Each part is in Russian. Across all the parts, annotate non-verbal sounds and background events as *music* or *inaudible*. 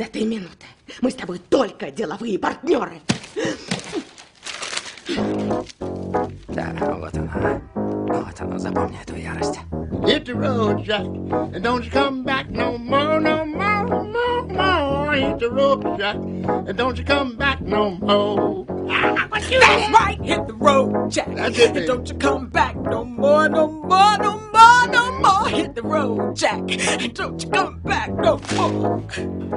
С этой минуты мы с тобой только деловые партнеры. Да, вот она. Вот она, запомни эту ярость. Hit the road, Jack, and don't you come back no more, no more, no more. Hit the road, Jack, and don't you come back no more. Ah, That's right, hit the road, Jack. That's it, And don't you come back no more, no more, no more,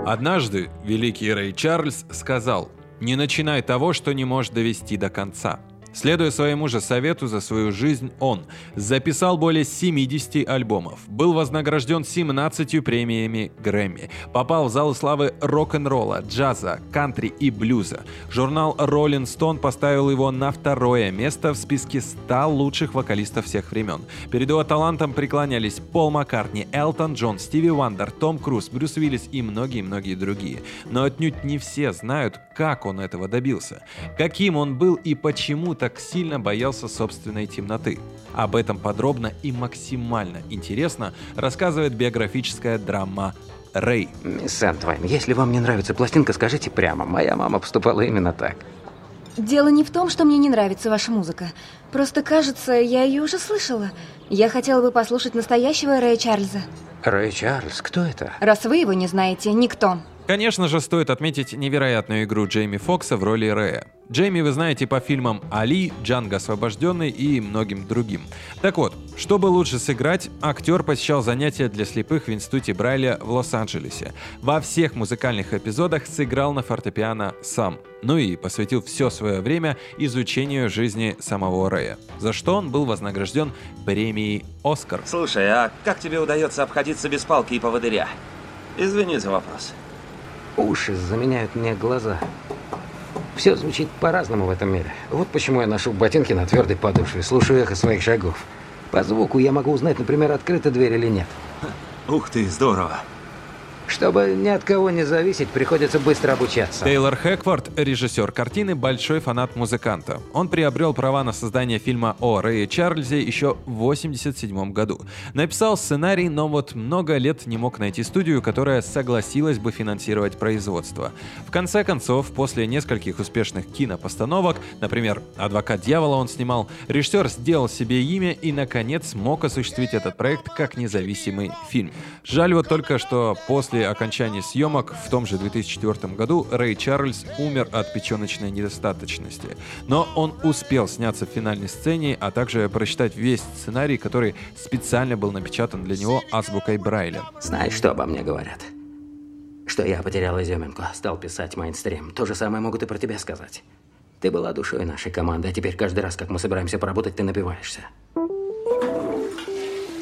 Однажды великий Рэй Чарльз сказал «Не начинай того, что не можешь довести до конца». Следуя своему же совету за свою жизнь, он записал более 70 альбомов, был вознагражден 17 премиями Грэмми, попал в залы славы рок-н-ролла, джаза, кантри и блюза. Журнал Rolling Stone поставил его на второе место в списке 100 лучших вокалистов всех времен. Перед его талантом преклонялись Пол Маккартни, Элтон Джон, Стиви Вандер, Том Круз, Брюс Уиллис и многие-многие другие. Но отнюдь не все знают, как он этого добился, каким он был и почему так сильно боялся собственной темноты. Об этом подробно и максимально интересно рассказывает биографическая драма Рэй. Мисс Сентвайн, если вам не нравится пластинка, скажите прямо. Моя мама поступала именно так. Дело не в том, что мне не нравится ваша музыка. Просто кажется, я ее уже слышала. Я хотела бы послушать настоящего Рэя Чарльза. Рэй Чарльз, кто это? Раз вы его не знаете, никто. Конечно же, стоит отметить невероятную игру Джейми Фокса в роли Рэя. Джейми вы знаете по фильмам «Али», «Джанго освобожденный» и многим другим. Так вот, чтобы лучше сыграть, актер посещал занятия для слепых в Институте Брайля в Лос-Анджелесе. Во всех музыкальных эпизодах сыграл на фортепиано сам. Ну и посвятил все свое время изучению жизни самого Рэя, за что он был вознагражден премией «Оскар». Слушай, а как тебе удается обходиться без палки и поводыря? Извини за вопрос. Уши заменяют мне глаза. Все звучит по-разному в этом мире. Вот почему я ношу ботинки на твердой подошве, слушаю эхо своих шагов. По звуку я могу узнать, например, открыта дверь или нет. Ух ты, здорово. Чтобы ни от кого не зависеть, приходится быстро обучаться. Тейлор Хэкфорд, режиссер картины, большой фанат музыканта. Он приобрел права на создание фильма о Рэе Чарльзе еще в 1987 году. Написал сценарий, но вот много лет не мог найти студию, которая согласилась бы финансировать производство. В конце концов, после нескольких успешных кинопостановок, например, «Адвокат дьявола» он снимал, режиссер сделал себе имя и, наконец, смог осуществить этот проект как независимый фильм. Жаль вот только, что после окончания съемок в том же 2004 году Рэй Чарльз умер от печеночной недостаточности. Но он успел сняться в финальной сцене, а также прочитать весь сценарий, который специально был напечатан для него азбукой Брайля. Знаешь, что обо мне говорят? Что я потерял изюминку, стал писать мейнстрим. То же самое могут и про тебя сказать. Ты была душой нашей команды, а теперь каждый раз, как мы собираемся поработать, ты напиваешься.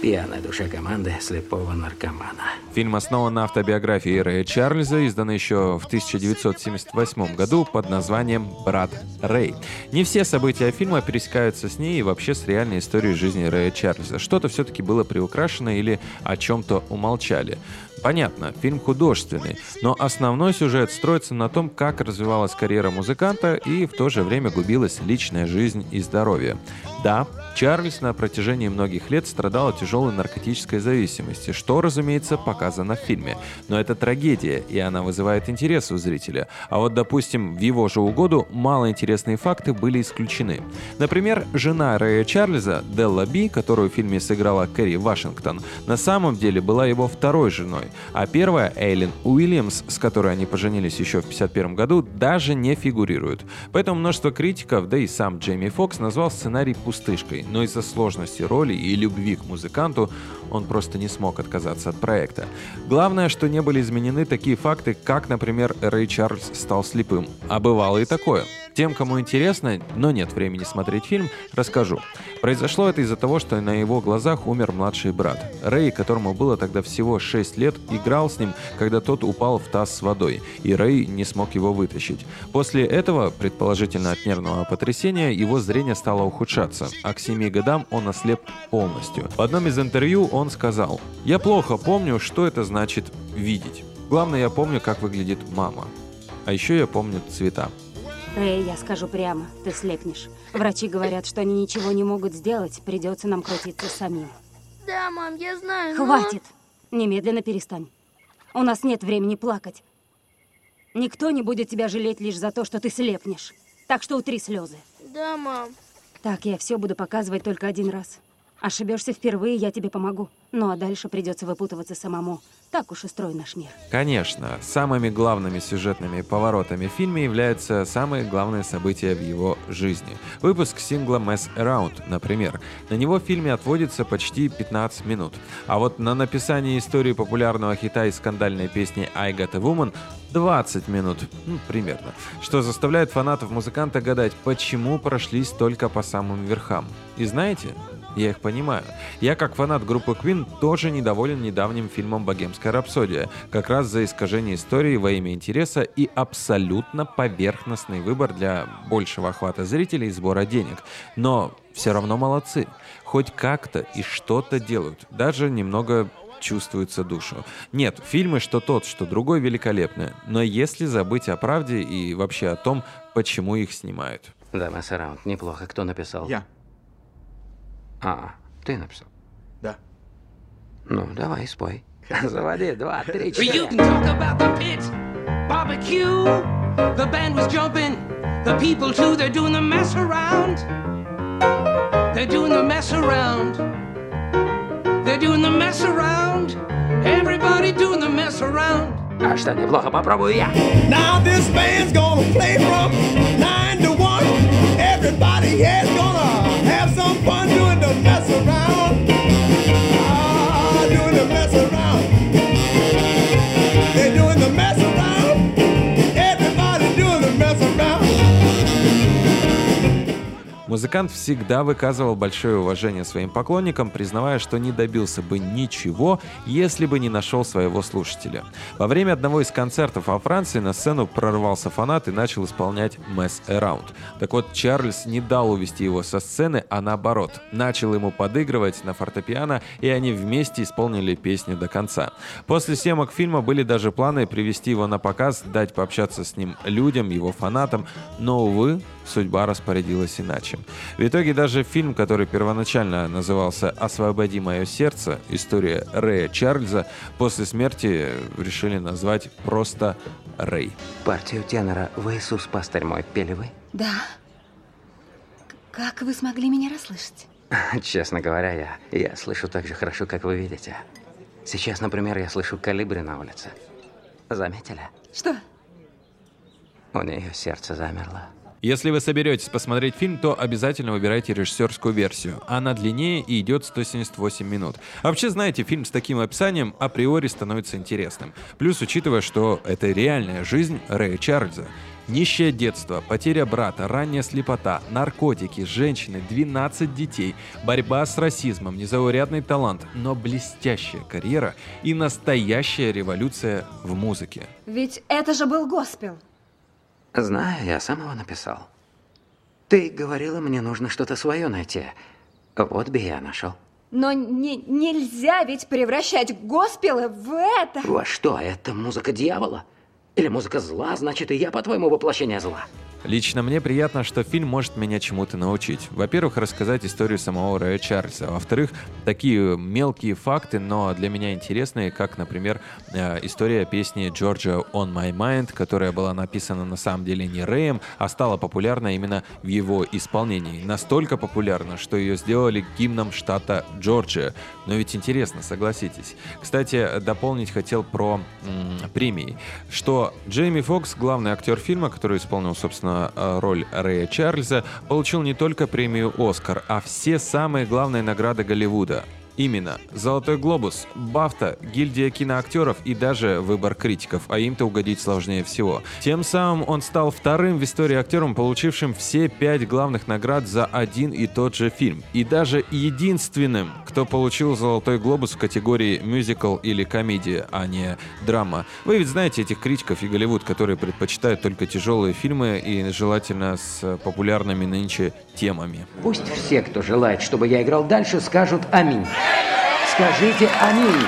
Пьяная душа команды слепого наркомана. Фильм основан на автобиографии Рэя Чарльза, изданной еще в 1978 году под названием «Брат Рэй». Не все события фильма пересекаются с ней и вообще с реальной историей жизни Рэя Чарльза. Что-то все-таки было приукрашено или о чем-то умолчали. Понятно, фильм художественный, но основной сюжет строится на том, как развивалась карьера музыканта и в то же время губилась личная жизнь и здоровье. Да, Чарльз на протяжении многих лет страдал от тяжелой наркотической зависимости, что, разумеется, показано в фильме. Но это трагедия, и она вызывает интерес у зрителя. А вот, допустим, в его же угоду малоинтересные факты были исключены. Например, жена Рэя Чарльза, Делла Би, которую в фильме сыграла Кэрри Вашингтон, на самом деле была его второй женой, а первая, Эйлин Уильямс, с которой они поженились еще в 1951 году, даже не фигурирует. Поэтому множество критиков, да и сам Джейми Фокс назвал сценарий пустышкой, но из-за сложности роли и любви к музыканту он просто не смог отказаться от проекта. Главное, что не были изменены такие факты, как, например, Рэй Чарльз стал слепым. А бывало и такое. Тем, кому интересно, но нет времени смотреть фильм, расскажу. Произошло это из-за того, что на его глазах умер младший брат. Рэй, которому было тогда всего 6 лет, играл с ним, когда тот упал в таз с водой, и Рэй не смог его вытащить. После этого, предположительно от нервного потрясения, его зрение стало ухудшаться, а к 7 годам он ослеп полностью. В одном из интервью он сказал, «Я плохо помню, что это значит видеть. Главное, я помню, как выглядит мама. А еще я помню цвета». Рэй, я скажу прямо, ты слепнешь. Врачи говорят, что они ничего не могут сделать, придется нам крутиться самим. Да, мам, я знаю, но- Хватит! Немедленно перестань. У нас нет времени плакать. Никто не будет тебя жалеть лишь за то, что ты слепнешь. Так что утри слезы. Да, мам. Так, я все буду показывать только один раз. Ошибешься впервые, я тебе помогу. Ну а дальше придется выпутываться самому. Так уж устроен наш мир. Конечно, самыми главными сюжетными поворотами в фильме являются самые главные события в его жизни. Выпуск сингла Mess Around, например. На него в фильме отводится почти 15 минут. А вот на написание истории популярного хита и скандальной песни I Got a Woman 20 минут, ну, примерно. Что заставляет фанатов музыканта гадать, почему прошлись только по самым верхам. И знаете, я их понимаю. Я, как фанат группы Queen, тоже недоволен недавним фильмом «Богемская рапсодия», как раз за искажение истории во имя интереса и абсолютно поверхностный выбор для большего охвата зрителей и сбора денег. Но все равно молодцы. Хоть как-то и что-то делают. Даже немного чувствуется душу. Нет, фильмы что тот, что другой великолепны. Но если забыть о правде и вообще о том, почему их снимают. Да, Масс Раунд, неплохо. Кто написал? Я. А, ты написал? Да. Ну, давай, спой. Заводи, два, три, You четыре. can talk about the pit, barbecue. The band was jumping, the people too, they're doing the mess around. They're doing the mess around. They're doing the mess around. Everybody doing the mess around. А что, неплохо, попробую я. Now this band's gonna play from nine to one. Everybody here's gonna Mess around. Музыкант всегда выказывал большое уважение своим поклонникам, признавая, что не добился бы ничего, если бы не нашел своего слушателя. Во время одного из концертов во Франции на сцену прорвался фанат и начал исполнять «Mess Around». Так вот, Чарльз не дал увести его со сцены, а наоборот, начал ему подыгрывать на фортепиано, и они вместе исполнили песню до конца. После съемок фильма были даже планы привести его на показ, дать пообщаться с ним людям, его фанатам, но, увы, судьба распорядилась иначе. В итоге даже фильм, который первоначально назывался «Освободи мое сердце. История Рэя Чарльза», после смерти решили назвать просто «Рэй». Партию тенора «В Иисус, пастырь мой» пели вы? Да. Как вы смогли меня расслышать? *laughs* Честно говоря, я, я слышу так же хорошо, как вы видите. Сейчас, например, я слышу калибри на улице. Заметили? Что? У нее сердце замерло. Если вы соберетесь посмотреть фильм, то обязательно выбирайте режиссерскую версию. Она длиннее и идет 178 минут. А вообще, знаете, фильм с таким описанием априори становится интересным. Плюс, учитывая, что это реальная жизнь Рэя Чарльза. Нищее детство, потеря брата, ранняя слепота, наркотики, женщины, 12 детей, борьба с расизмом, незаурядный талант, но блестящая карьера и настоящая революция в музыке. Ведь это же был госпел. Знаю, я сам его написал. Ты говорила, мне нужно что-то свое найти. Вот бы я нашел. Но не, нельзя ведь превращать госпелы в это. Во что, это музыка дьявола? Или музыка зла, значит, и я, по-твоему, воплощение зла? Лично мне приятно, что фильм может меня чему-то научить. Во-первых, рассказать историю самого Рэя Чарльза. Во-вторых, такие мелкие факты, но для меня интересные, как, например, э, история песни Джорджа «On My Mind», которая была написана на самом деле не Рэем, а стала популярна именно в его исполнении. Настолько популярна, что ее сделали гимном штата Джорджия. Но ведь интересно, согласитесь. Кстати, дополнить хотел про м, премии, что Джейми Фокс, главный актер фильма, который исполнил, собственно, э, роль Рэя Чарльза, получил не только премию «Оскар», а все самые главные награды Голливуда. Именно «Золотой глобус», «Бафта», «Гильдия киноактеров» и даже «Выбор критиков», а им-то угодить сложнее всего. Тем самым он стал вторым в истории актером, получившим все пять главных наград за один и тот же фильм. И даже единственным, кто получил «Золотой глобус» в категории мюзикл или комедия, а не драма. Вы ведь знаете этих критиков и Голливуд, которые предпочитают только тяжелые фильмы и желательно с популярными нынче темами. Пусть все, кто желает, чтобы я играл дальше, скажут «Аминь». Скажите «Аминь».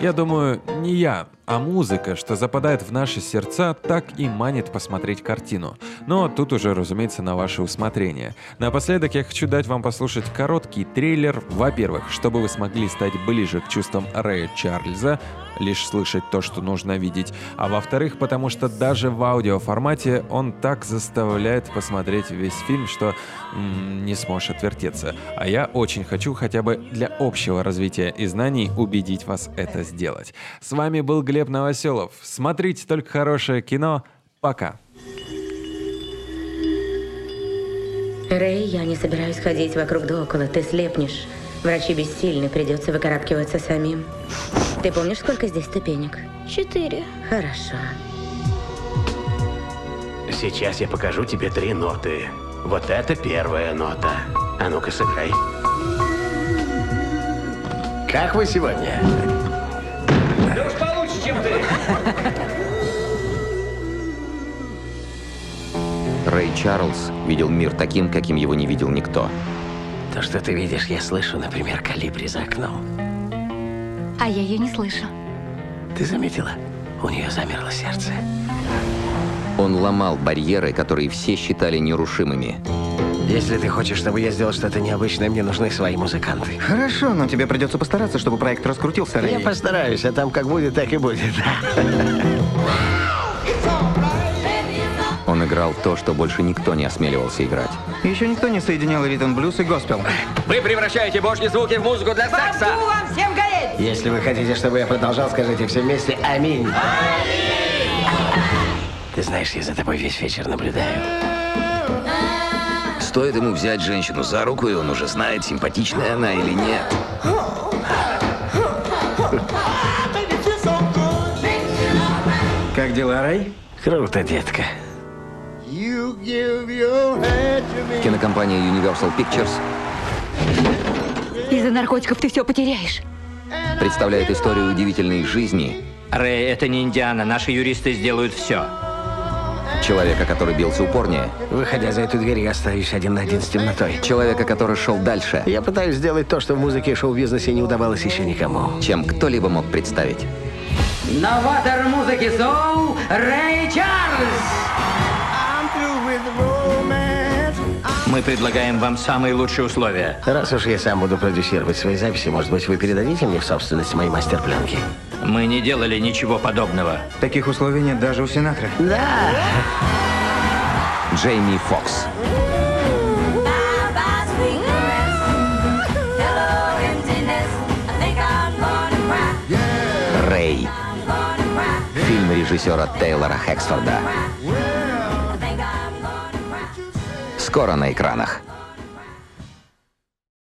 Я думаю, не я, А музыка, что западает в наши сердца, так и манит посмотреть картину. Но тут уже, разумеется, на ваше усмотрение. Напоследок я хочу дать вам послушать короткий трейлер. Во-первых, чтобы вы смогли стать ближе к чувствам Рэя Чарльза, лишь слышать то, что нужно видеть. А во-вторых, потому что даже в аудиоформате он так заставляет посмотреть весь фильм, что м, не сможешь отвертеться. А я очень хочу хотя бы для общего развития и знаний убедить вас это сделать. С вами был Глеб Новоселов. Смотрите только хорошее кино. Пока. Рэй, я не собираюсь ходить вокруг да около. Ты слепнешь. Врачи бессильны, придется выкарабкиваться самим. Ты помнишь, сколько здесь ступенек? Четыре. Хорошо. Сейчас я покажу тебе три ноты. Вот это первая нота. А ну-ка, сыграй. Как вы сегодня? Чем ты. Рэй Чарльз видел мир таким, каким его не видел никто. То, что ты видишь, я слышу, например, калибри за окном. А я ее не слышу. Ты заметила? У нее замерло сердце. Он ломал барьеры, которые все считали нерушимыми. Если ты хочешь, чтобы я сделал что-то необычное, мне нужны свои музыканты. Хорошо, но тебе придется постараться, чтобы проект раскрутился, Рэй. Я постараюсь, а там как будет, так и будет. Он играл то, что больше никто не осмеливался играть. Еще никто не соединял ритм блюз и госпел. Вы превращаете божьи звуки в музыку для секса. вам всем гореть! Если вы хотите, чтобы я продолжал, скажите все вместе «Аминь». Ты знаешь, я за тобой весь вечер наблюдаю. Стоит ему взять женщину за руку, и он уже знает, симпатичная она или нет. Как дела, Рэй? Круто, детка. Кинокомпания Universal Pictures Из-за наркотиков ты все потеряешь. представляет историю удивительной жизни Рэй, это не Индиана. Наши юристы сделают все. Человека, который бился упорнее, Выходя за эту дверь, я остаюсь один на один с темнотой. человека, который шел дальше, Я пытаюсь сделать то, что в музыке и шоу-бизнесе не удавалось еще никому. чем кто-либо мог представить. Новатор музыки Соул Рэй Чарльз. Мы предлагаем вам самые лучшие условия. Раз уж я сам буду продюсировать свои записи, может быть, вы передадите мне в собственность мои мастер-пленки? Мы не делали ничего подобного. Таких условий нет даже у Синатры. Да! Джейми Фокс, Рэй. Фильм режиссера Тейлора Хексфорда. Скоро на экранах.